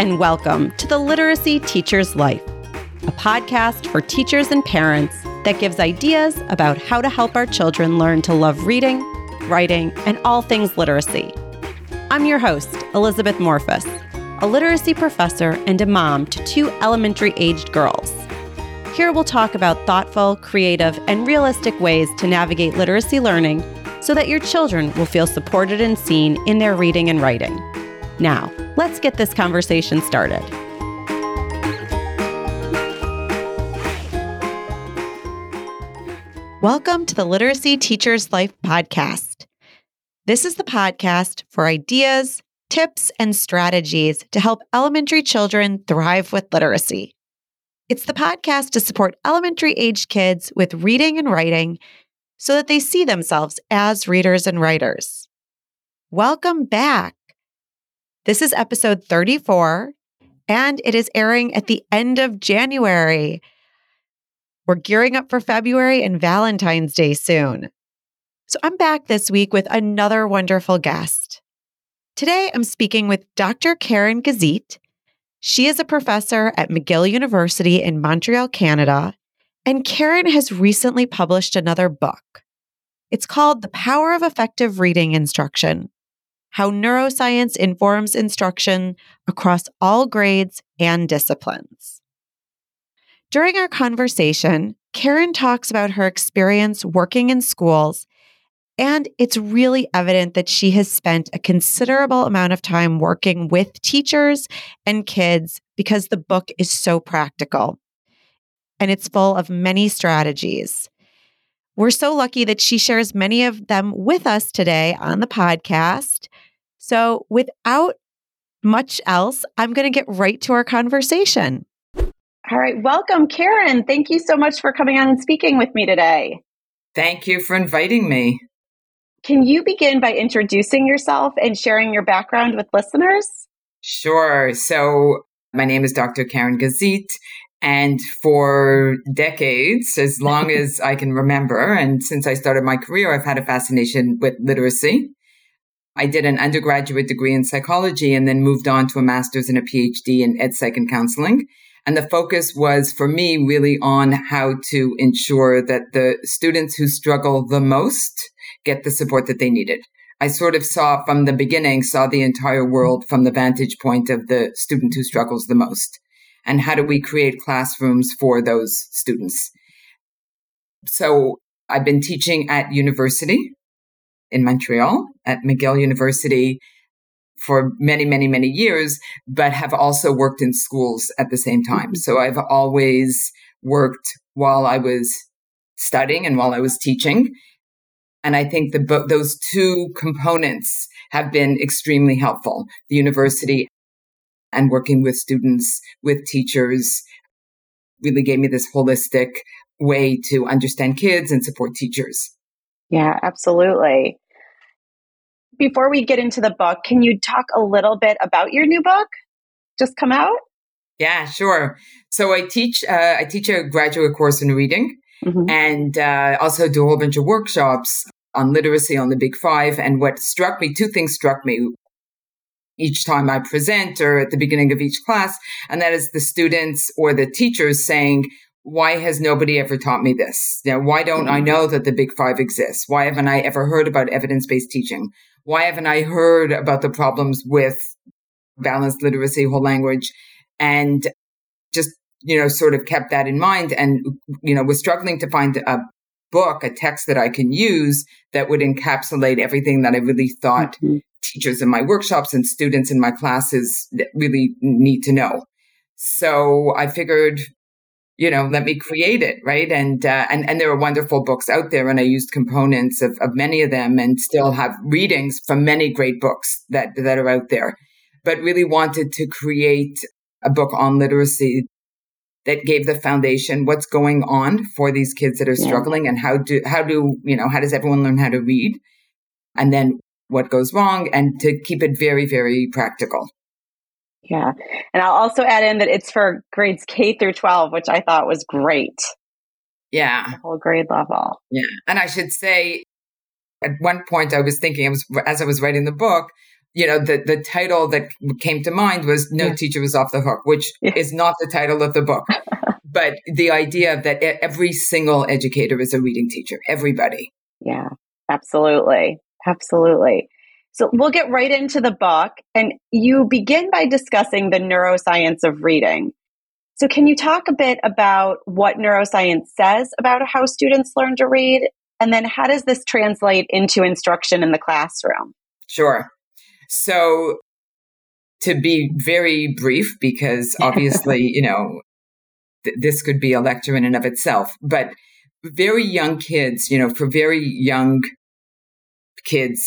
and welcome to the Literacy Teacher's Life, a podcast for teachers and parents that gives ideas about how to help our children learn to love reading, writing, and all things literacy. I'm your host, Elizabeth Morphus, a literacy professor and a mom to two elementary aged girls. Here we'll talk about thoughtful, creative, and realistic ways to navigate literacy learning so that your children will feel supported and seen in their reading and writing. Now, let's get this conversation started. Welcome to the Literacy Teacher's Life podcast. This is the podcast for ideas, tips, and strategies to help elementary children thrive with literacy. It's the podcast to support elementary age kids with reading and writing so that they see themselves as readers and writers. Welcome back. This is episode 34, and it is airing at the end of January. We're gearing up for February and Valentine's Day soon. So I'm back this week with another wonderful guest. Today I'm speaking with Dr. Karen Gazith. She is a professor at McGill University in Montreal, Canada, and Karen has recently published another book. It's called The Power of Effective Reading Instruction How Neuroscience Informs Instruction Across All Grades and Disciplines. During our conversation, Karen talks about her experience working in schools and it's really evident that she has spent a considerable amount of time working with teachers and kids because the book is so practical and it's full of many strategies. We're so lucky that she shares many of them with us today on the podcast. So, without much else, I'm going to get right to our conversation. All right. Welcome, Karen. Thank you so much for coming on and speaking with me today. Thank you for inviting me. Can you begin by introducing yourself and sharing your background with listeners? Sure. So, my name is Dr. Karen Gazith. And for decades, as long as I can remember, and since I started my career, I've had a fascination with literacy. I did an undergraduate degree in psychology and then moved on to a master's and a PhD in ed psych and counseling. And the focus was for me really on how to ensure that the students who struggle the most get the support that they needed. I sort of saw from the beginning, saw the entire world from the vantage point of the student who struggles the most. And how do we create classrooms for those students? So I've been teaching at university in Montreal at McGill University for many, many, many years, but have also worked in schools at the same time. Mm-hmm. So I've always worked while I was studying and while I was teaching. And I think the, those two components have been extremely helpful. The university and working with students, with teachers really gave me this holistic way to understand kids and support teachers. Yeah, absolutely. Before we get into the book, can you talk a little bit about your new book just come out? Yeah, sure. So I teach uh, I teach a graduate course in reading mm-hmm. and uh, also do a whole bunch of workshops on literacy on the Big Five. And what struck me, two things struck me each time I present or at the beginning of each class, and that is the students or the teachers saying, why has nobody ever taught me this? Know, why don't. I know that the big five exists? Why haven't I ever heard about evidence based teaching? Why haven't I heard about the problems with balanced literacy, whole language? And just, you know, sort of kept that in mind and, you know, was struggling to find a book, a text that I can use that would encapsulate everything that I really thought mm-hmm. Teachers in my workshops and students in my classes really need to know. So I figured, you know, let me create it, right? And uh, and and there are wonderful books out there, and I used components of, of many of them, and still have readings from many great books that that are out there. But really wanted to create a book on literacy that gave the foundation what's going on for these kids that are struggling yeah. and how do how do you know how does everyone learn how to read and then what goes wrong and to keep it very very practical yeah and i'll also add in that it's for grades k through 12 which i thought was great yeah the whole grade level yeah and i should say at one point i was thinking i was as i was writing the book you know, the, the title that came to mind was No yeah. Teacher Was Off the Hook, which yeah. is not the title of the book. but the idea that every single educator is a reading teacher, everybody. Yeah, absolutely. Absolutely. So we'll get right into the book. And you begin by discussing the neuroscience of reading. So, can you talk a bit about what neuroscience says about how students learn to read? And then, how does this translate into instruction in the classroom? Sure. So, to be very brief, because obviously, you know, th- this could be a lecture in and of itself, but very young kids, you know, for very young kids,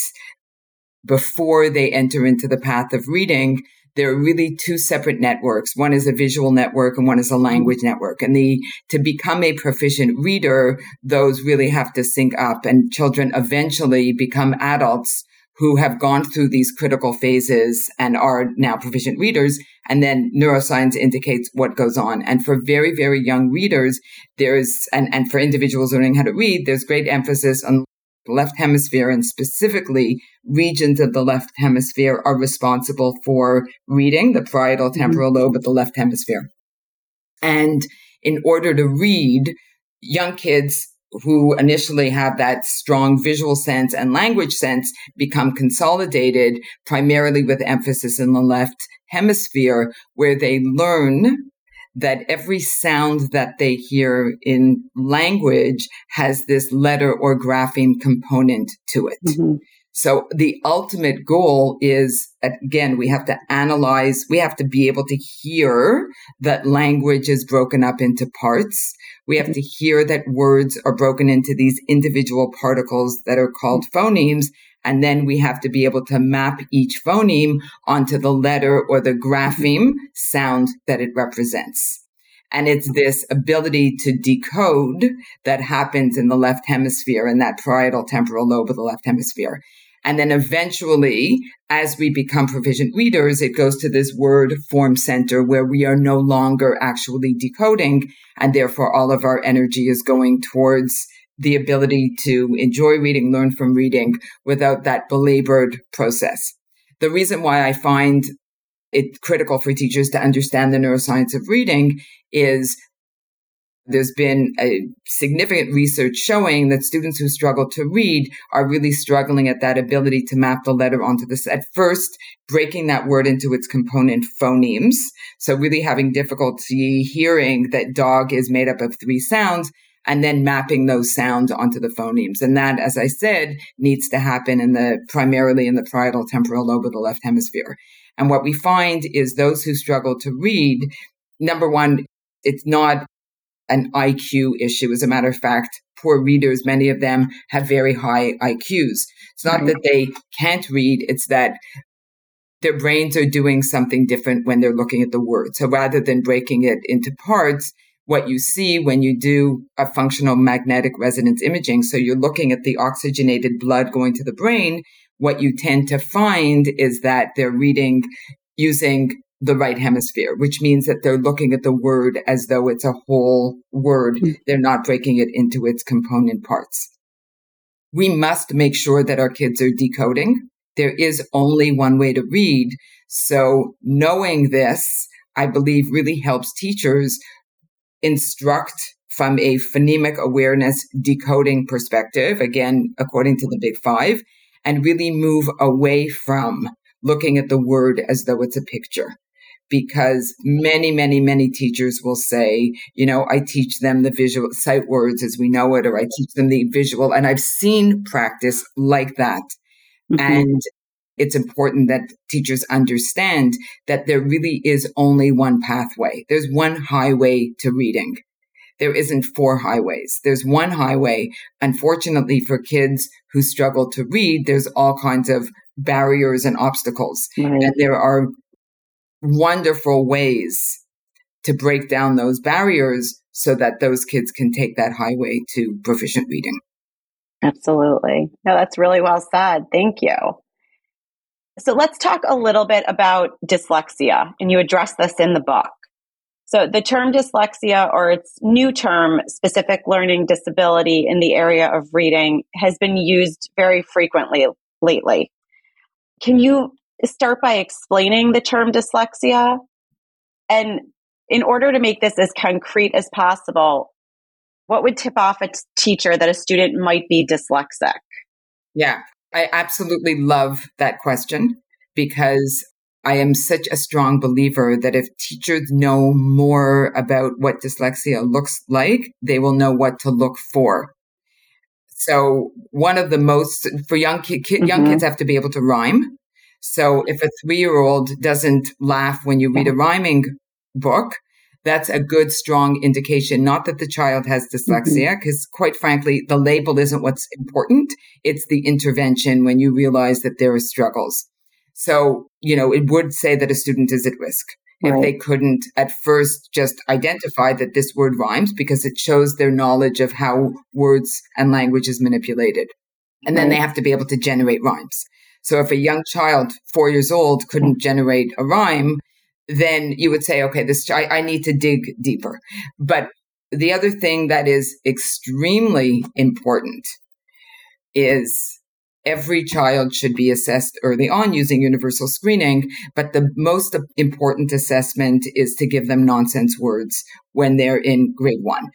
before they enter into the path of reading, there are really two separate networks. One is a visual network and one is a mm-hmm. language network. And the, to become a proficient reader, those really have to sync up and children eventually become adults who have gone through these critical phases and are now proficient readers. And then neuroscience indicates what goes on. And for very, very young readers, there's, and, and for individuals learning how to read, there's great emphasis on the left hemisphere and specifically regions of the left hemisphere are responsible for reading the parietal mm-hmm. temporal mm-hmm. lobe of the left hemisphere. And in order to read, young kids who initially have that strong visual sense and language sense become consolidated primarily with emphasis in the left hemisphere where they learn that every sound that they hear in language has this letter or grapheme component to it. Mm-hmm. So the ultimate goal is, again, we have to analyze, we have to be able to hear that language is broken up into parts. We have to hear that words are broken into these individual particles that are called phonemes. And then we have to be able to map each phoneme onto the letter or the grapheme sound that it represents. And it's this ability to decode that happens in the left hemisphere in that parietal temporal lobe of the left hemisphere. And then eventually, as we become proficient readers, it goes to this word form center where we are no longer actually decoding. And therefore, all of our energy is going towards the ability to enjoy reading, learn from reading without that belabored process. The reason why I find it critical for teachers to understand the neuroscience of reading is there's been a significant research showing that students who struggle to read are really struggling at that ability to map the letter onto this. At first, breaking that word into its component phonemes. So really having difficulty hearing that dog is made up of three sounds and then mapping those sounds onto the phonemes. And that, as I said, needs to happen in the primarily in the parietal temporal lobe of the left hemisphere. And what we find is those who struggle to read, number one, it's not an IQ issue. As a matter of fact, poor readers, many of them have very high IQs. It's not that they can't read, it's that their brains are doing something different when they're looking at the word. So rather than breaking it into parts, what you see when you do a functional magnetic resonance imaging, so you're looking at the oxygenated blood going to the brain, what you tend to find is that they're reading using the right hemisphere, which means that they're looking at the word as though it's a whole word. Mm-hmm. They're not breaking it into its component parts. We must make sure that our kids are decoding. There is only one way to read. So knowing this, I believe really helps teachers instruct from a phonemic awareness decoding perspective, again, according to the big five, and really move away from looking at the word as though it's a picture. Because many, many, many teachers will say, you know, I teach them the visual sight words as we know it, or I teach them the visual. And I've seen practice like that. Mm-hmm. And it's important that teachers understand that there really is only one pathway. There's one highway to reading. There isn't four highways. There's one highway. Unfortunately for kids who struggle to read, there's all kinds of barriers and obstacles. And there are wonderful ways to break down those barriers so that those kids can take that highway to proficient reading. Absolutely. No, that's really well said. Thank you. So let's talk a little bit about dyslexia, and you address this in the book. So the term dyslexia, or its new term, specific learning disability in the area of reading, has been used very frequently lately. Can you start by explaining the term dyslexia. And in order to make this as concrete as possible, what would tip off a t- teacher that a student might be dyslexic? Yeah, I absolutely love that question because I am such a strong believer that if teachers know more about what dyslexia looks like, they will know what to look for. So one of the most for young ki- ki- mm-hmm. young kids have to be able to rhyme. So if a three year old doesn't laugh when you read a rhyming book, that's a good, strong indication. Not that the child has dyslexia, because mm-hmm. quite frankly, the label isn't what's important. It's the intervention when you realize that there are struggles. So, you know, it would say that a student is at risk right. if they couldn't at first just identify that this word rhymes because it shows their knowledge of how words and language is manipulated. And then they have to be able to generate rhymes. So if a young child, four years old, couldn't generate a rhyme, then you would say, okay, this, I, I need to dig deeper. But the other thing that is extremely important is every child should be assessed early on using universal screening. But the most important assessment is to give them nonsense words when they're in grade one.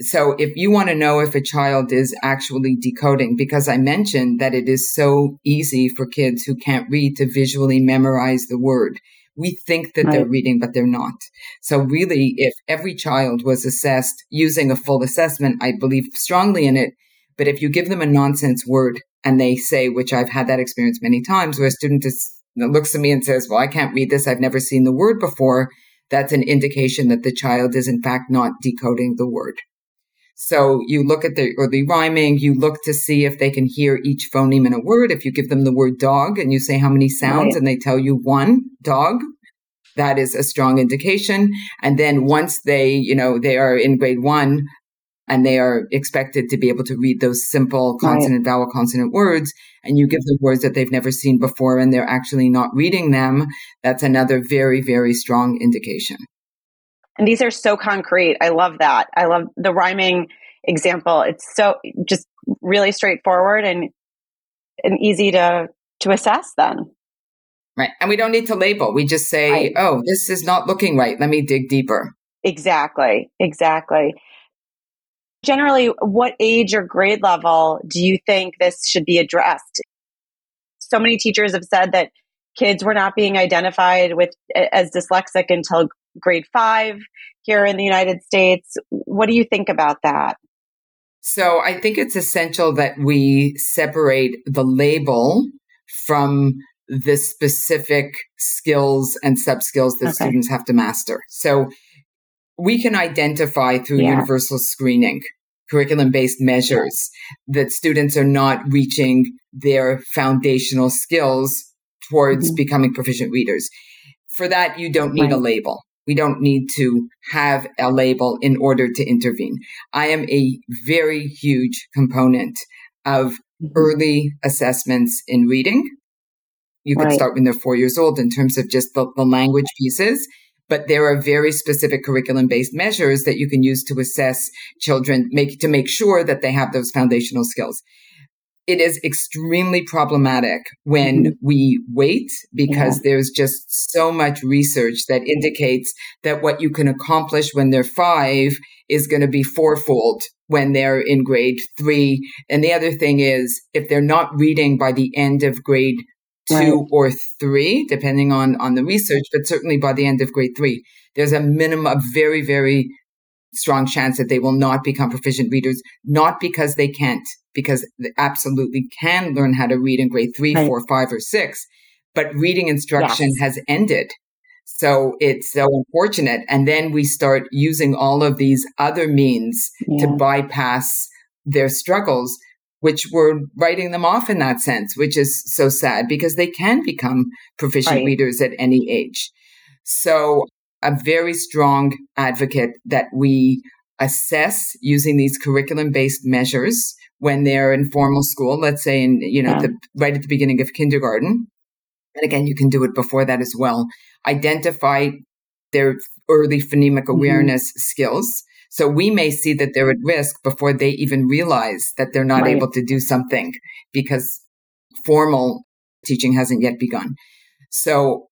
So if you want to know if a child is actually decoding, because I mentioned that it is so easy for kids who can't read to visually memorize the word. We think that right. they're reading, but they're not. So really, if every child was assessed using a full assessment, I believe strongly in it. But if you give them a nonsense word and they say, which I've had that experience many times where a student is, looks at me and says, well, I can't read this. I've never seen the word before. That's an indication that the child is in fact not decoding the word. So you look at the or the rhyming, you look to see if they can hear each phoneme in a word. If you give them the word dog and you say how many sounds right. and they tell you one dog, that is a strong indication. And then once they, you know, they are in grade one and they are expected to be able to read those simple consonant, right. vowel, consonant words, and you give them words that they've never seen before and they're actually not reading them, that's another very, very strong indication. And these are so concrete. I love that. I love the rhyming example. It's so just really straightforward and and easy to to assess then. Right. And we don't need to label. We just say, right. "Oh, this is not looking right. Let me dig deeper." Exactly. Exactly. Generally, what age or grade level do you think this should be addressed? So many teachers have said that kids were not being identified with as dyslexic until grade five here in the United States. What do you think about that? So I think it's essential that we separate the label from the specific skills and sub skills that okay. students have to master. So we can identify through yeah. universal screening curriculum based measures that students are not reaching their foundational skills towards mm-hmm. becoming proficient readers. For that, you don't need right. a label. We don't need to have a label in order to intervene. I am a very huge component of mm-hmm. early assessments in reading. You could right. start when they're four years old in terms of just the, the language pieces, but there are very specific curriculum based measures that you can use to assess children, make, to make sure that they have those foundational skills it is extremely problematic when mm-hmm. we wait because yeah. there's just so much research that indicates that what you can accomplish when they're five is going to be fourfold when they're in grade three. And the other thing is, if they're not reading by the end of grade two right. or three, depending on, on the research, but certainly by the end of grade three, there's a minimum, a very, very strong chance that they will not become proficient readers, not because they can't, because they absolutely can learn how to read in grade three, right. four, five, or six, but reading instruction yes. has ended. So it's so unfortunate. And then we start using all of these other means yeah. to bypass their struggles, which we're writing them off in that sense, which is so sad because they can become proficient right. readers at any age. So a very strong advocate that we assess using these curriculum based measures when they're in formal school, let's say in, you know, yeah. the, right at the beginning of kindergarten. And again, you can do it before that as well. Identify their early phonemic mm-hmm. awareness mm-hmm. skills. So we may see that they're at risk before they even realize that they're not right. able to do something because formal teaching hasn't yet begun. So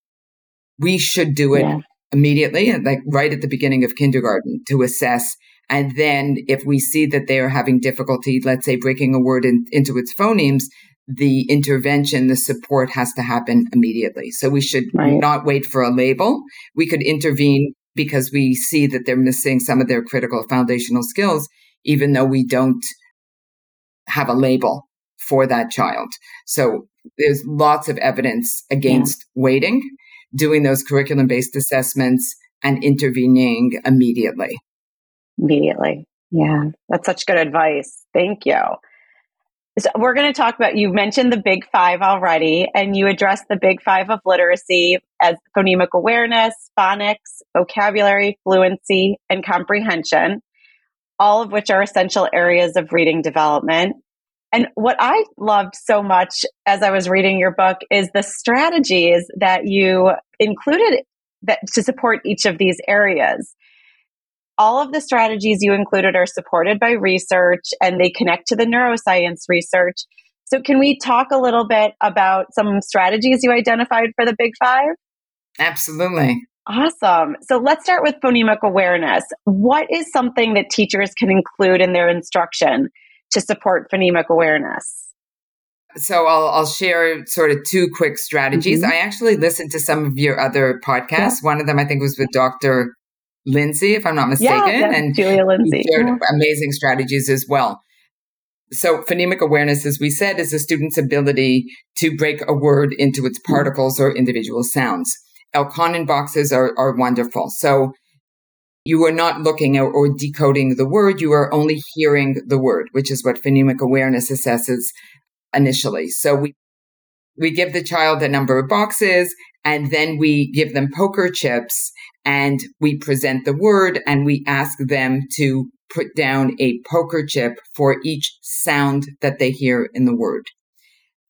we should do it yeah. Immediately, like right at the beginning of kindergarten to assess. And then if we see that they are having difficulty, let's say breaking a word in, into its phonemes, the intervention, the support has to happen immediately. So we should right. not wait for a label. We could intervene because we see that they're missing some of their critical foundational skills, even though we don't have a label for that child. So there's lots of evidence against yeah. waiting, doing those curriculum based assessments and intervening immediately. Immediately. Yeah, that's such good advice. Thank you. So we're going to talk about, you mentioned the big five already, and you addressed the big five of literacy as phonemic awareness, phonics, vocabulary, fluency, and comprehension, all of which are essential areas of reading development. And what I loved so much as I was reading your book is the strategies that you included that to support each of these areas. All of the strategies you included are supported by research and they connect to the neuroscience research. So, can we talk a little bit about some strategies you identified for the Big Five? Absolutely. Awesome. So let's start with phonemic awareness. What is something that teachers can include in their instruction to support phonemic awareness? So I'll, I'll share sort of two quick strategies. Mm-hmm. I actually listened to some of your other podcasts. Yeah. One of them I think was with Dr. Lindsey, if I'm not mistaken, yeah, and Julia Lindsey. Shared yeah. amazing strategies as well. So phonemic awareness, as we said, is a student's ability to break a word into its mm-hmm. particles or individual sounds. Elkonin boxes are, are wonderful. So you are not looking or, or decoding the word. You are only hearing the word, which is what phonemic awareness assesses initially. So we, we give the child a number of boxes and then we give them poker chips and we present the word and we ask them to put down a poker chip for each sound that they hear in the word.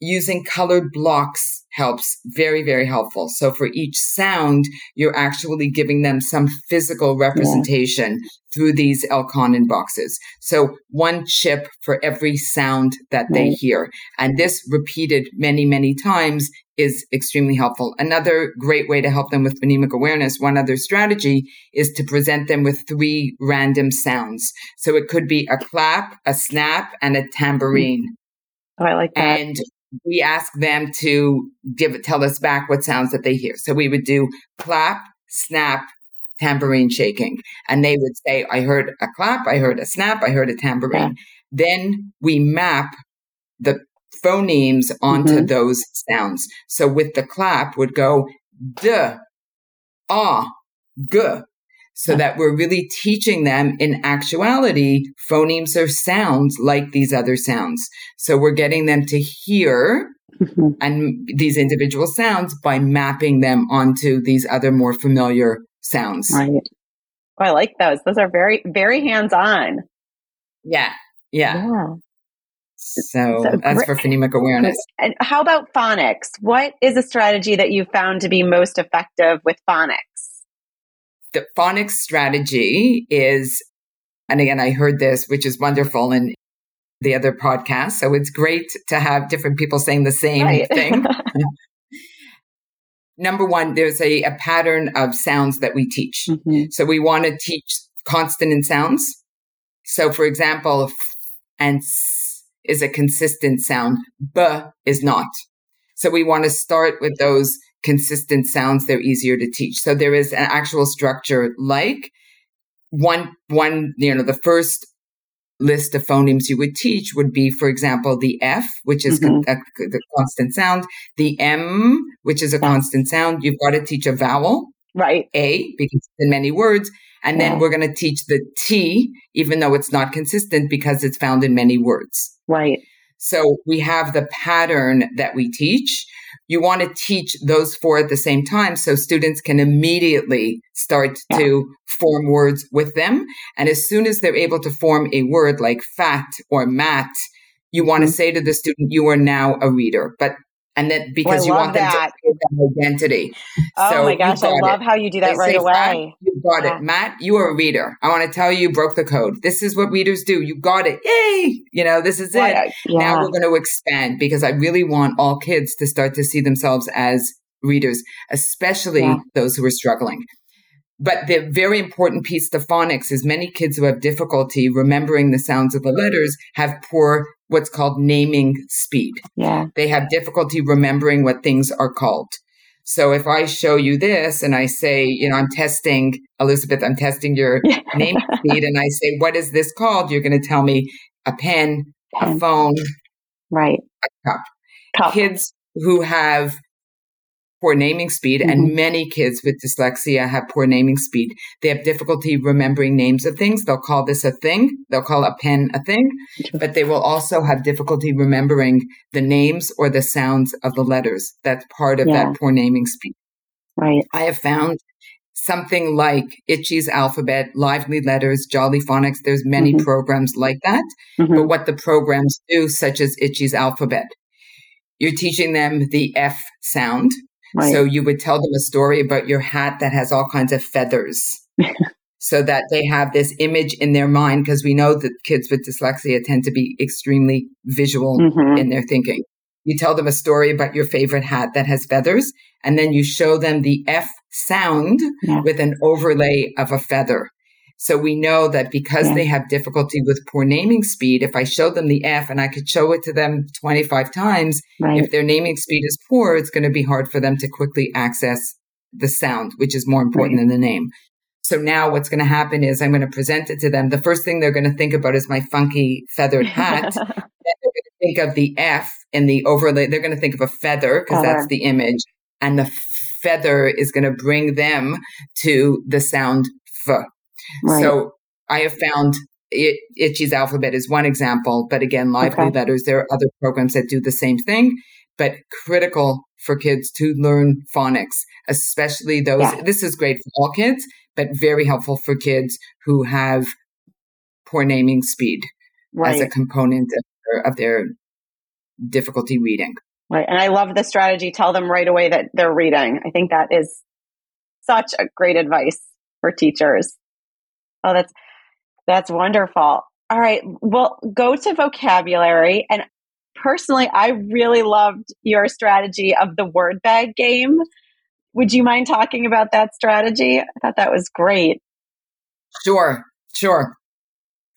Using colored blocks helps very, very helpful. So for each sound, you're actually giving them some physical representation yeah. through these Elkonin boxes. So one chip for every sound that right. they hear. And this repeated many, many times is extremely helpful. Another great way to help them with phonemic awareness, one other strategy is to present them with three random sounds. So it could be a clap, a snap, and a mm. tambourine. Oh, I like that. And we ask them to give tell us back what sounds that they hear. So we would do clap, snap, tambourine shaking. And they would say, I heard a clap, I heard a snap, I heard a tambourine. Yeah. Then we map the phonemes onto mm-hmm. those sounds. So with the clap would go d, ah, g, so that we're really teaching them in actuality, phonemes are sounds like these other sounds. So we're getting them to hear mm-hmm. and these individual sounds by mapping them onto these other more familiar sounds. Right. Oh, I like those. Those are very, very hands on. Yeah. Yeah. yeah. So, so that's for phonemic awareness. And how about phonics? What is a strategy that you found to be most effective with phonics? The phonics strategy is, and again, I heard this, which is wonderful in the other podcast. So it's great to have different people saying the same right. thing. Number one, there's a, a, pattern of sounds that we teach. Mm-hmm. So we want to teach consonant sounds. So for example, f and s is a consistent sound. B is not. So we want to start with those consistent sounds, they're easier to teach. So there is an actual structure like one, one, you know, the first list of phonemes you would teach would be, for example, the F, which is mm-hmm. a, the constant sound, the M, which is a constant sound. You've got to teach a vowel, right? A, because in many words. And yeah. then we're going to teach the T, even though it's not consistent because it's found in many words. Right. So we have the pattern that we teach you want to teach those four at the same time so students can immediately start to form words with them. And as soon as they're able to form a word like fat or mat, you want mm-hmm. to say to the student, you are now a reader. But and then because you want them that. to that identity. Oh so my gosh, I love it. how you do that they right away. You got yeah. it, Matt. You are a reader. I want to tell you, you broke the code. This is what readers do. You got it. Yay! You know, this is it. Yeah. Now we're going to expand because I really want all kids to start to see themselves as readers, especially yeah. those who are struggling. But the very important piece to phonics is many kids who have difficulty remembering the sounds of the letters have poor what's called naming speed. Yeah. They have difficulty remembering what things are called. So if I show you this and I say, you know, I'm testing, Elizabeth, I'm testing your name speed, and I say, what is this called? You're going to tell me a pen, pen, a phone, right, a cup. cup. Kids who have poor naming speed, mm-hmm. and many kids with dyslexia have poor naming speed. They have difficulty remembering names of things. They'll call this a thing. They'll call a pen a thing, but they will also have difficulty remembering the names or the sounds of the letters. That's part of yeah. that poor naming speed. Right. I have found something like Itchy's alphabet, Lively Letters, Jolly Phonics. There's many mm-hmm. programs like that. Mm-hmm. But what the programs do, such as Itchy's alphabet, you're teaching them the F sound, Right. So you would tell them a story about your hat that has all kinds of feathers. so that they have this image in their mind because we know that kids with dyslexia tend to be extremely visual mm-hmm. in their thinking. You tell them a story about your favorite hat that has feathers, and then you show them the F sound yeah. with an overlay of a feather. So we know that because yeah. they have difficulty with poor naming speed, if I show them the F and I could show it to them 25 times, right. if their naming speed is poor, it's going to be hard for them to quickly access the sound, which is more important right. than the name. So now what's going to happen is I'm going to present it to them. The first thing they're going to think about is my funky feathered hat. they're going to think of the F in the overlay. They're going to think of a feather because that's the image. And the feather is going to bring them to the sound F. Right. So I have found it, Itchy's Alphabet is one example, but again, Lively okay. Letters, there are other programs that do the same thing, but critical for kids to learn phonics, especially those. Yeah. This is great for all kids, but very helpful for kids who have poor naming speed right. as a component of their, of their difficulty reading. Right. And I love the strategy. Tell them right away that they're reading. I think that is such a great advice for teachers. Oh, that's that's wonderful. All right, well, go to vocabulary. And personally, I really loved your strategy of the word bag game. Would you mind talking about that strategy? I thought that was great. Sure, sure.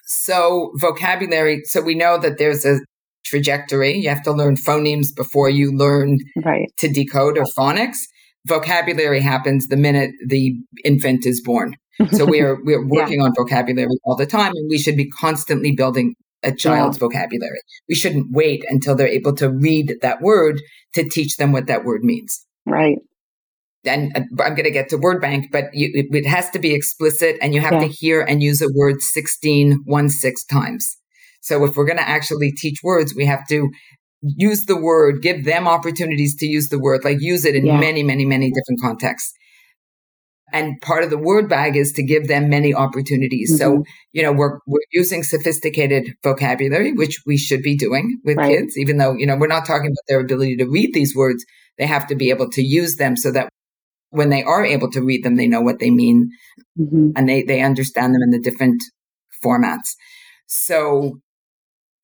So, vocabulary, so we know that there's a trajectory. You have to learn phonemes before you learn right. to decode or phonics. Vocabulary happens the minute the infant is born. So we're we're working yeah. on vocabulary all the time, and we should be constantly building a child's yeah. vocabulary. We shouldn't wait until they're able to read that word to teach them what that word means. Right. And uh, I'm going to get to word bank, but you, it, it, has to be explicit and you have yeah. to hear and use a word 16, one, six times. So if we're going to actually teach words, we have to use the word, give them opportunities to use the word, like use it in yeah. many, many, many different contexts. And part of the word bag is to give them many opportunities. Mm-hmm. So, you know, we're, we're using sophisticated vocabulary, which we should be doing with right. kids, even though, you know, we're not talking about their ability to read these words. They have to be able to use them so that when they are able to read them, they know what they mean mm-hmm. and they, they understand them in the different formats. So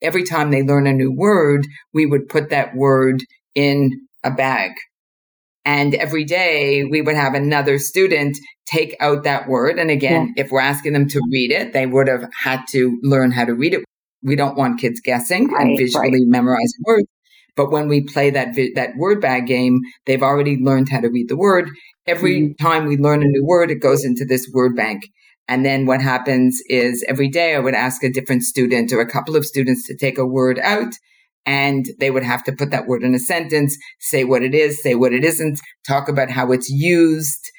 every time they learn a new word, we would put that word in a bag and every day we would have another student take out that word. And again, yeah. if we're asking them to read it, they would have had to learn how to read it. We don't want kids guessing right, and visually right. memorizing words. But when we play that vi- that word bag game, they've already learned how to read the word. Every mm-hmm. time we learn a new word, it goes into this word bank. And then what happens is every day I would ask a different student or a couple of students to take a word out and they would have to put that word in a sentence, say what it is, say what it isn't, talk about how it's used,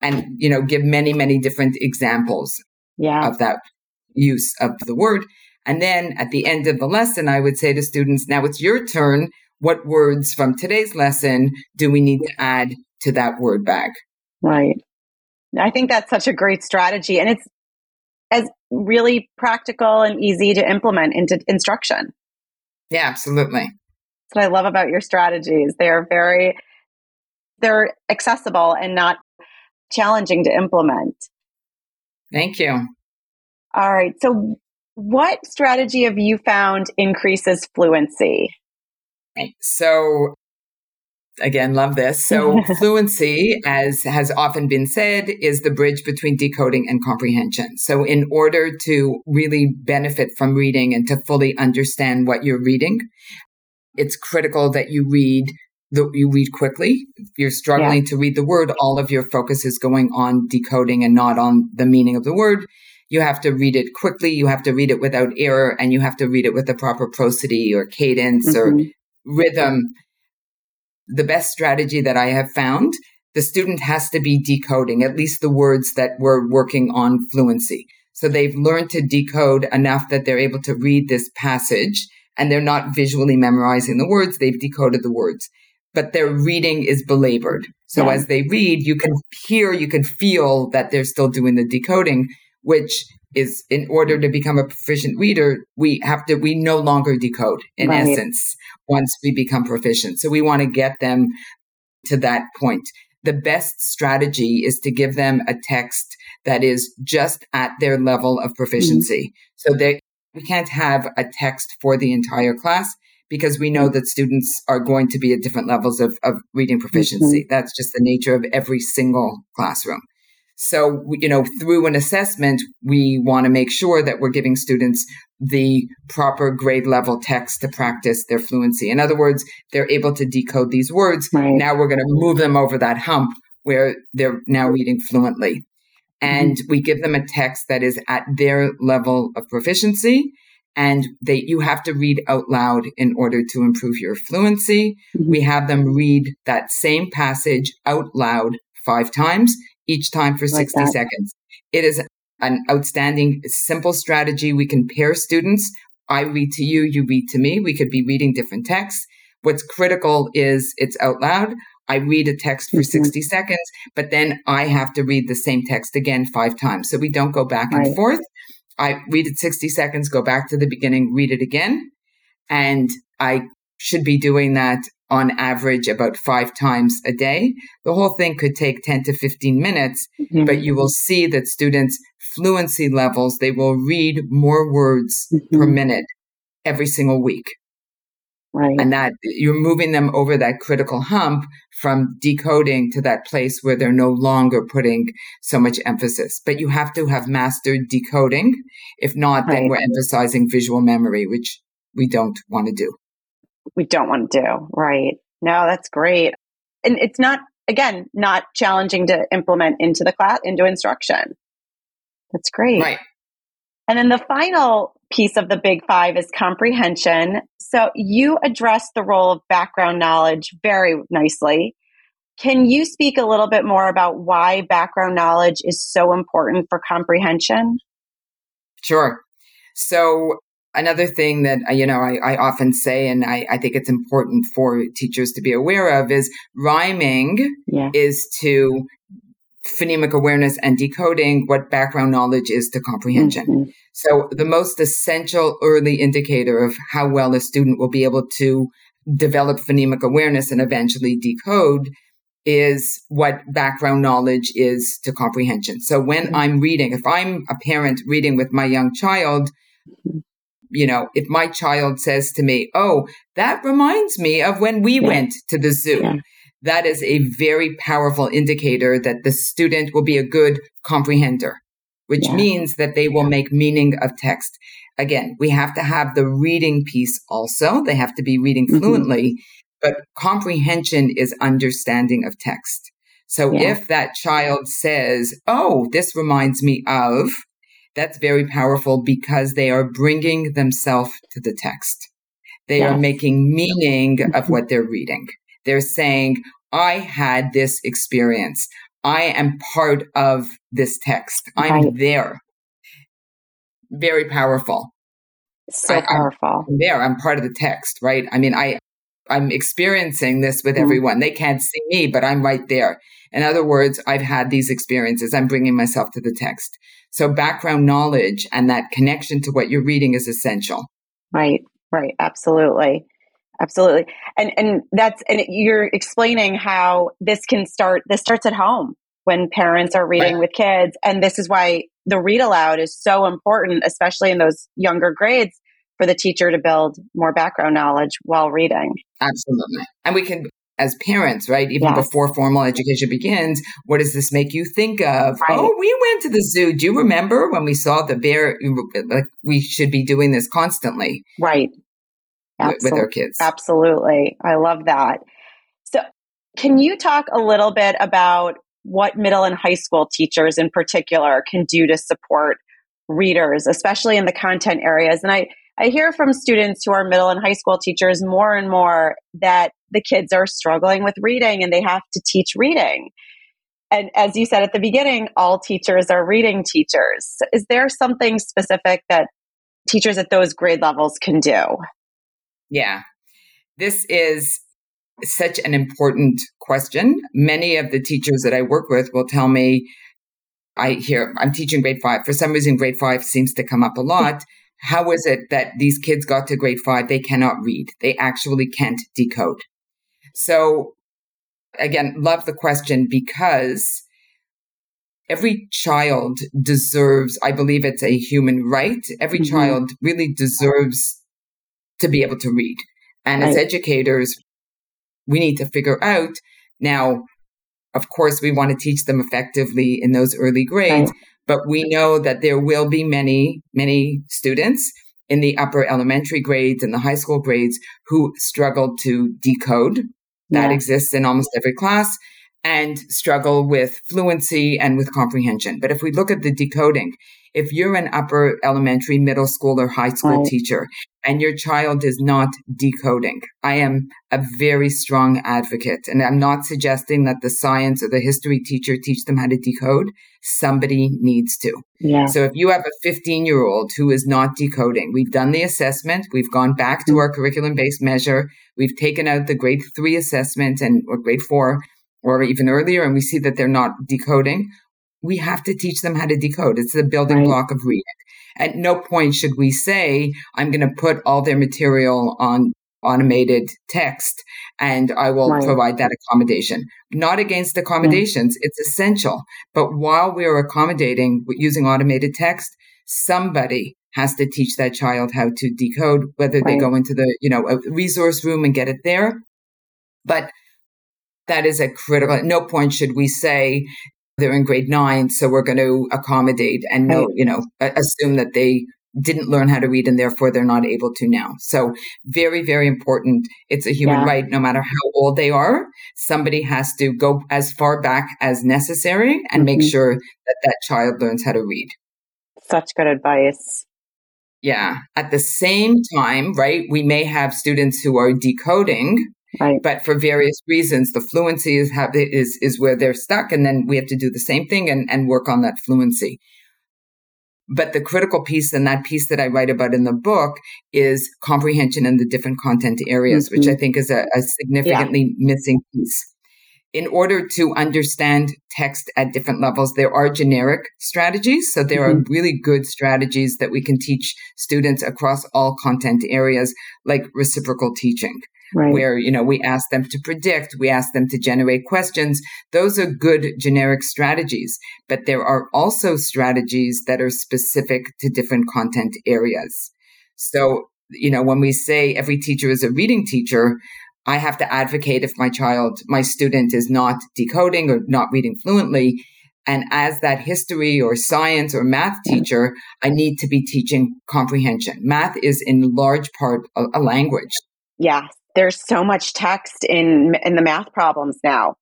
and you know, give many, many different examples yeah. of that use of the word. And then at the end of the lesson, I would say to students, now it's your turn. What words from today's lesson do we need to add to that word bag? Right. I think that's such a great strategy. And it's as really practical and easy to implement into instruction. Yeah, absolutely. That's what I love about your strategies. They are very, they're accessible and not challenging to implement. Thank you. All right. So, what strategy have you found increases fluency? So, again, love this. So fluency, as has often been said, is the bridge between decoding and comprehension. So in order to really benefit from reading and to fully understand what you're reading, it's critical that you read the, you read quickly. If you're struggling yeah. to read the word, all of your focus is going on decoding and not on the meaning of the word. You have to read it quickly. You have to read it without error and you have to read it with the proper prosody or cadence mm-hmm. or rhythm the best strategy that I have found, the student has to be decoding at least the words that we're working on fluency. So they've learned to decode enough that they're able to read this passage and they're not visually memorizing the words. They've decoded the words, but their reading is belabored. So yeah. as they read, you can hear, you can feel that they're still doing the decoding, which is in order to become a proficient reader, we have to, we no longer decode in right. essence once we become proficient. So we want to get them to that point. The best strategy is to give them a text that is just at their level of proficiency. Mm-hmm. So they, we can't have a text for the entire class because we know that students are going to be at different levels of, of reading proficiency. Mm-hmm. That's just the nature of every single classroom. So, you know, through an assessment, we want to make sure that we're giving students the proper grade level text to practice their fluency. In other words, they're able to decode these words. Right. Now we're going to move them over that hump where they're now reading fluently. And mm-hmm. we give them a text that is at their level of proficiency. And they, you have to read out loud in order to improve your fluency. Mm-hmm. We have them read that same passage out loud five times each time for like 60 that. seconds. It is an outstanding, simple strategy. We can pair students. I read to you, you read to me. We could be reading different texts. What's critical is it's out loud. I read a text for mm-hmm. 60 seconds, but then I have to read the same text again five times. So we don't go back right. and forth. I read it 60 seconds, go back to the beginning, read it again. And I should be doing that on average about five times a day. The whole thing could take 10 to 15 minutes, mm-hmm. but you will see that students fluency levels, they will read more words mm-hmm. per minute every single week. Right. And that you're moving them over that critical hump from decoding to that place where they're no longer putting so much emphasis. But you have to have mastered decoding. If not, right. then we're emphasizing visual memory, which we don't want to do we don't want to do. Right. No, that's great. And it's not, again, not challenging to implement into the class, into instruction. That's great. Right. And then the final piece of the big five is comprehension. So you address the role of background knowledge very nicely. Can you speak a little bit more about why background knowledge is so important for comprehension? Sure. So Another thing that, uh, you know, I, I often say, and I, I, think it's important for teachers to be aware of is rhyming yeah. is to phonemic awareness and decoding what background knowledge is to comprehension. Mm-hmm. So the most essential early indicator of how well a student will be able to develop phonemic awareness and eventually decode is what background knowledge is to comprehension. So when mm-hmm. I'm reading, if I'm a parent reading with my young child, mm-hmm you know, if my child says to me, Oh, that reminds me of when we yeah. went to the zoo. Yeah. That is a very powerful indicator that the student will be a good comprehender, which yeah. means that they will make meaning of text. Again, we have to have the reading piece also. They have to be reading mm-hmm. fluently, mm-hmm. but comprehension is understanding of text. So if that child says, Oh, this reminds me of, that's very powerful because they are bringing themselves to the text. They are making meaning of what they're reading. They're saying, I had this experience. I am part of this text. I'm right. there. Very powerful. So I, powerful. I'm there. I'm part of the text, right? I mean, I, I'm experiencing this with mm everyone. They can't see me, but I'm right there. In other words, I've had these experiences. I'm bringing myself to the text. So background knowledge and that connection to what you're reading is essential. Right, right. Absolutely. Absolutely. And, and that's, and you're explaining how this can start, this starts at home when parents are reading right. with kids. And this is why the read aloud is so important, especially in those younger grades for the teacher to build more background knowledge while reading. Absolutely. And we can as parents, right? Even yes. before formal education begins, what does this make you think of? Right. Oh, we went to the zoo. Do you remember when we saw the bear? Like we should be doing this constantly. Right. With, with our kids. Absolutely. I love that. So can you talk a little bit about what middle and high school teachers in particular can do to support readers, especially in the content areas? And I, I hear from students who are middle and high school teachers more and more that the kids are struggling with reading and they have to teach reading. And as you said at the beginning, all teachers are reading teachers. Is there something specific that teachers at those grade levels can do? Yeah. This is such an important question. Many of the teachers that I work with will tell me, I hear I'm teaching grade five. For some reason, grade five seems to come up a lot. How is it that these kids got to grade five? They cannot read. They actually can't decode. So again, love the question because every child deserves, I believe it's a human right. Every mm-hmm. child really deserves to be able to read. And right. as educators, we need to figure out now, of course, we want to teach them effectively in those early grades, right. But we know that there will be many, many students in the upper elementary grades and the high school grades who struggle to decode. That yeah. exists in almost every class and struggle with fluency and with comprehension. But if we look at the decoding, if you're an upper elementary, middle school, or high school right. teacher and your child is not decoding, I am a very strong advocate. And I'm not suggesting that the science or the history teacher teach them how to decode. Somebody needs to. Yeah. So if you have a 15 year old who is not decoding, we've done the assessment. We've gone back to mm-hmm. our curriculum based measure. We've taken out the grade three assessment and or grade four or even earlier, and we see that they're not decoding we have to teach them how to decode. It's the building right. block of reading. At no point should we say, I'm going to put all their material on automated text and I will right. provide that accommodation. Not against accommodations. Yeah. It's essential. But while we are accommodating using automated text, somebody has to teach that child how to decode, whether right. they go into the, you know, a resource room and get it there. But that is a critical, at no point should we say they're in grade nine, so we're going to accommodate and know, you know, assume that they didn't learn how to read and therefore they're not able to now. So very, very important. It's a human yeah. right, no matter how old they are. Somebody has to go as far back as necessary and mm-hmm. make sure that that child learns how to read. Such good advice. Yeah. At the same time, right, we may have students who are decoding Right. But for various reasons, the fluency is, have, is, is where they're stuck. And then we have to do the same thing and, and work on that fluency. But the critical piece and that piece that I write about in the book is comprehension in the different content areas, mm-hmm. which I think is a, a significantly yeah. missing piece. In order to understand text at different levels, there are generic strategies. So there mm-hmm. are really good strategies that we can teach students across all content areas, like reciprocal teaching right. where, you know, we ask them to predict, we ask them to generate questions. Those are good generic strategies, but there are also strategies that are specific to different content areas. So, you know, when we say every teacher is a reading teacher, I have to advocate if my child, my student is not decoding or not reading fluently. And as that history or science or math teacher, I need to be teaching comprehension. Math is in large part a, a language. Yes there's so much text in in the math problems now,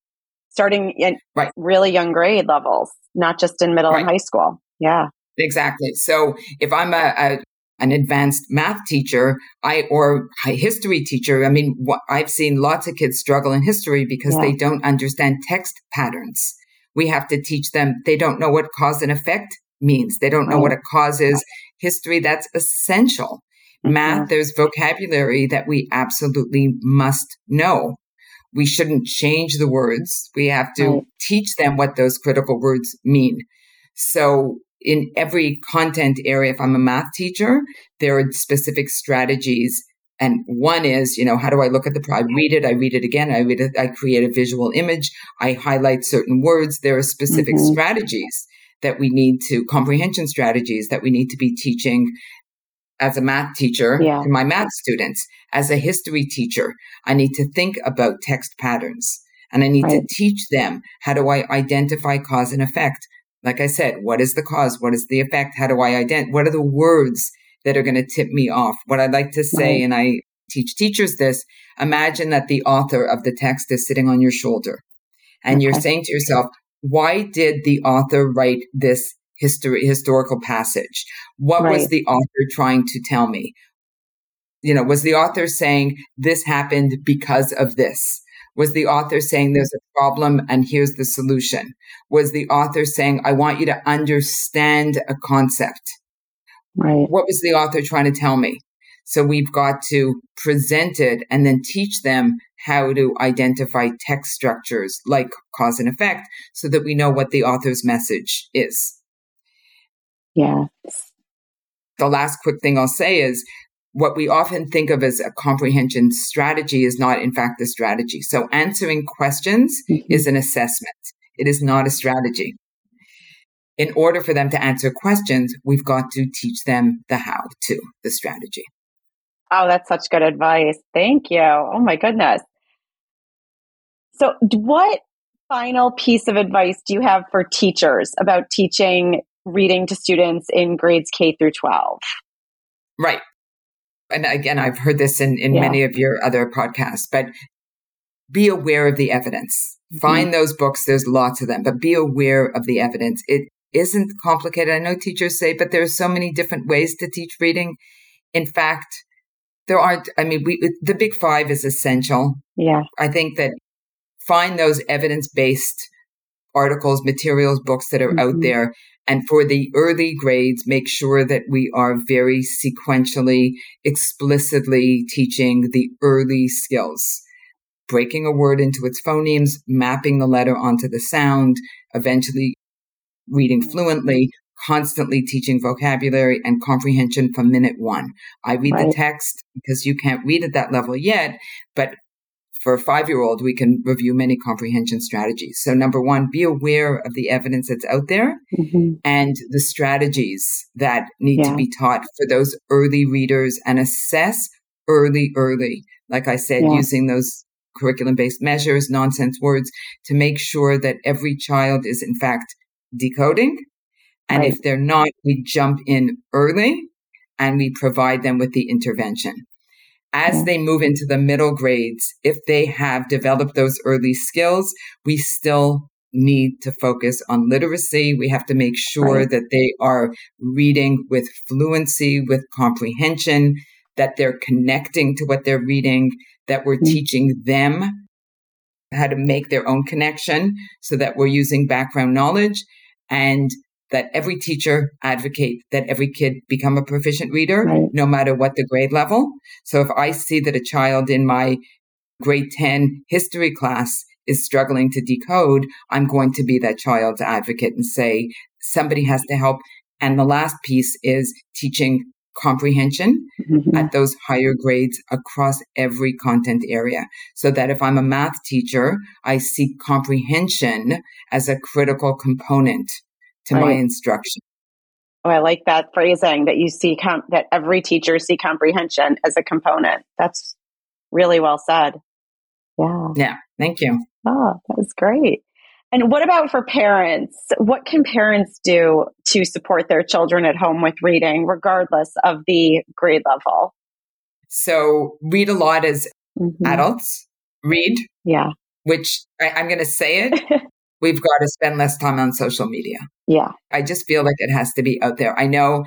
starting in right. really young grade levels, not just in middle right. and high school. Yeah, exactly. So if I'm a, a an advanced math teacher, I or a history teacher. I mean, what, I've seen lots of kids struggle in history because yeah. they don't understand text patterns. We have to teach them. They don't know what cause and effect means. They don't know right. what a cause is. History that's essential. Mm-hmm. Math, there's vocabulary that we absolutely must know. We shouldn't change the words. We have to right. teach them what those critical words mean. So in every content area, if I'm a math teacher, there are specific strategies. And one is, you know, how do I look at the, I read it, I read it again, I read it, I create a visual image, I highlight certain words. There are specific mm-hmm. strategies that we need to, comprehension strategies that we need to be teaching as a math teacher yeah. for my math students. As a history teacher, I need to think about text patterns and I need right. to teach them how do I identify cause and effect. Like I said, what is the cause? What is the effect? How do I identify? What are the words that are going to tip me off? What I'd like to say, right. and I teach teachers this, imagine that the author of the text is sitting on your shoulder and okay. you're saying to yourself, why did the author write this history, historical passage? What right. was the author trying to tell me? You know, was the author saying this happened because of this? Was the author saying there's a problem and here's the solution? Was the author saying, I want you to understand a concept? Right. What was the author trying to tell me? So we've got to present it and then teach them how to identify text structures like cause and effect so that we know what the author's message is. Yes. The last quick thing I'll say is what we often think of as a comprehension strategy is not, in fact, the strategy. So answering questions mm-hmm. is an assessment. It is not a strategy. In order for them to answer questions, we've got to teach them the how to, the strategy. Oh, that's such good advice. Thank you. Oh my goodness. So, what final piece of advice do you have for teachers about teaching reading to students in grades K through 12? Right. And again, I've heard this in, in yeah. many of your other podcasts, but be aware of the evidence. Mm-hmm. Find those books. There's lots of them, but be aware of the evidence. It isn't complicated. I know teachers say, but there are so many different ways to teach reading. In fact, there aren't, I mean, we, the big five is essential. Yeah. I think that find those evidence based articles, materials, books that are mm-hmm. out there. And for the early grades, make sure that we are very sequentially, explicitly teaching the early skills. Breaking a word into its phonemes, mapping the letter onto the sound, eventually reading mm-hmm. fluently, constantly teaching vocabulary and comprehension from minute one. I read right. the text because you can't read at that level yet, but for a five year old, we can review many comprehension strategies. So, number one, be aware of the evidence that's out there mm-hmm. and the strategies that need yeah. to be taught for those early readers and assess early, early. Like I said, yeah. using those curriculum based measures, nonsense words to make sure that every child is in fact decoding. And right. if they're not, we jump in early and we provide them with the intervention as they move into the middle grades, if they have developed those early skills, we still need to focus on literacy. We have to make sure right. that they are reading with fluency, with comprehension, that they're connecting to what they're reading, that we're mm-hmm. teaching them how to make their own connection so that we're using background knowledge and that every teacher advocate that every kid become a proficient reader, right. no matter what the grade level. So if I see that a child in my grade 10 history class is struggling to decode, I'm going to be that child's advocate and say somebody has to help. And the last piece is teaching comprehension mm-hmm. at those higher grades across every content area. So that if I'm a math teacher, I see comprehension as a critical component to right. my instruction. Oh, I like that phrasing that you see com- that every teacher see comprehension as a component. That's really well said. Yeah. Yeah. Thank you. Oh, that was great. And what about for parents? What can parents do to support their children at home with reading, regardless of the grade level? So, read a lot as mm-hmm. adults. Read. Yeah. Which I, I'm going to say it. we've got to spend less time on social media. Yeah. I just feel like it has to be out there. I know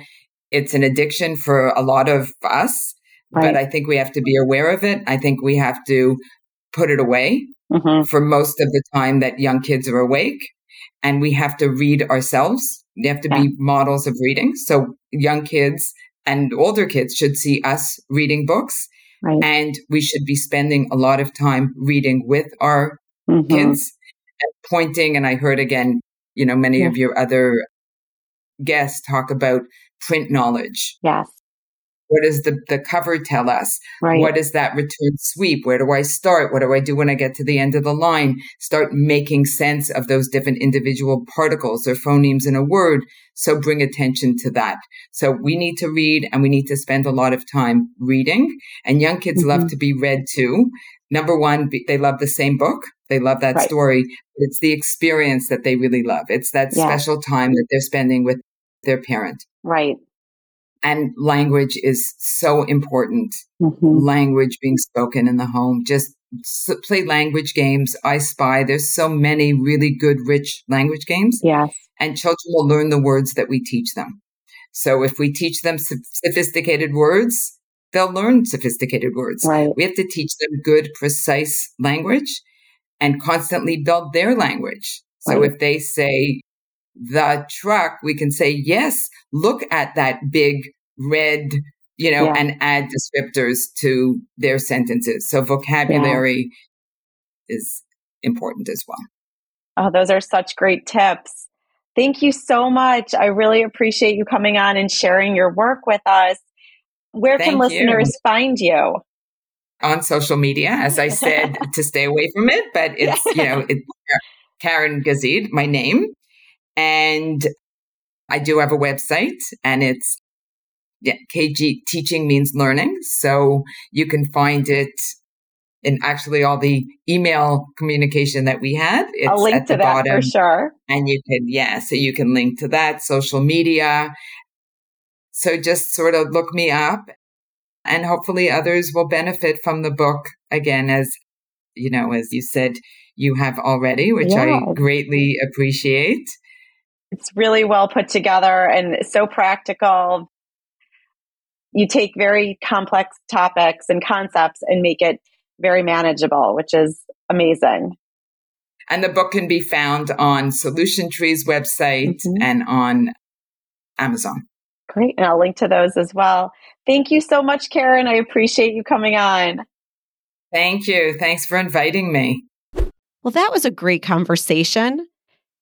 it's an addiction for a lot of us, right. but I think we have to be aware of it. I think we have to put it away mm-hmm. for most of the time that young kids are awake. And we have to read ourselves. We have to yeah. be models of reading. So young kids and older kids should see us reading books. Right. And we should be spending a lot of time reading with our mm-hmm. kids pointing. And I heard again, you know, many yeah. of your other guests talk about print knowledge. Yes. What does the, the cover tell us? Right. What is that return sweep? Where do I start? What do I do when I get to the end of the line? Start making sense of those different individual particles or phonemes in a word. So bring attention to that. So we need to read and we need to spend a lot of time reading and young kids mm-hmm. love to be read too. Number one, they love the same book. They love that right. story. It's the experience that they really love. It's that yeah. special time that they're spending with their parent. Right. And language is so important. Mm-hmm. Language being spoken in the home. Just play language games. I spy. There's so many really good, rich language games. Yes. And children will learn the words that we teach them. So if we teach them sophisticated words, they'll learn sophisticated words. Right. We have to teach them good, precise language and constantly build their language. So right. if they say the truck, we can say, yes, look at that big red, you know, yeah. and add descriptors to their sentences. So vocabulary yeah. is important as well. Oh, those are such great tips. Thank you so much. I really appreciate you coming on and sharing your work with us. Where Thank can listeners you. find you? On social media, as I said, to stay away from it, but it's, you know, it's Karen Gazith, my name. And I do have a website and it's yeah, KG teaching means learning. So you can find it in actually all the email communication that we had. It's I'll link to that bottom, for sure. And you can, yeah, so you can link to that, social media. So just sort of look me up and hopefully others will benefit from the book again, as you know, as you said, you have already, which yeah. I greatly appreciate. It's really well put together and so practical. You take very complex topics and concepts and make it very manageable, which is amazing. And the book can be found on Solution Tree's website mm-hmm. and on Amazon. Great. And I'll link to those as well. Thank you so much, Karen. I appreciate you coming on. Thank you. Thanks for inviting me. Well, that was a great conversation.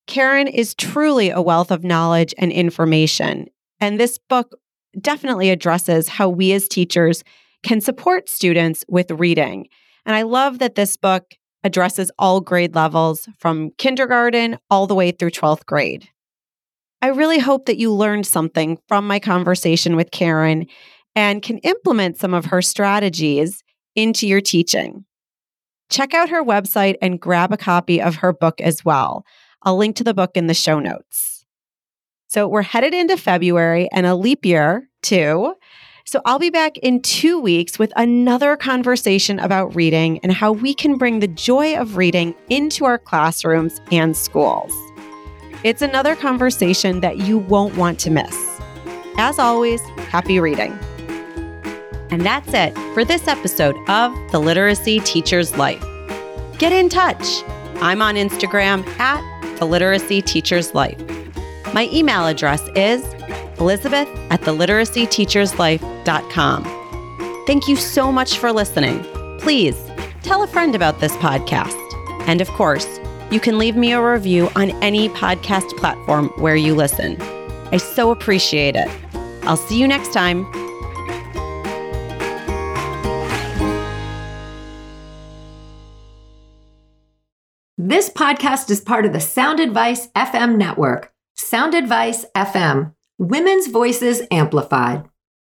Karen is truly a wealth of knowledge and information. And this book definitely addresses how we as teachers can support students with reading. And I love that this book addresses all grade levels from kindergarten all the way through 12th grade. I really hope that you learned something from my conversation with Karen and can implement some of her strategies into your teaching. Check out her website and grab a copy of her book as well. I'll link to the book in the show notes. So we're headed into February and a leap year too. So I'll be back in two weeks with another conversation about reading and how we can bring the joy of reading into our classrooms and schools. It's another conversation that you won't want to miss. As always, happy reading. And that's it for this episode of The Literacy Teacher's Life. Get in touch. I'm on Instagram at The Literacy Teacher's Life. My email address is elizabeth at theliteracyteacherslife.com. Thank you so much for listening. Please tell a friend about this podcast. And of course, you can leave me a review on any podcast platform where you listen. I so appreciate it. I'll see you next time. This podcast is part of the Sound Advice FM network. Sound Advice FM Women's Voices Amplified.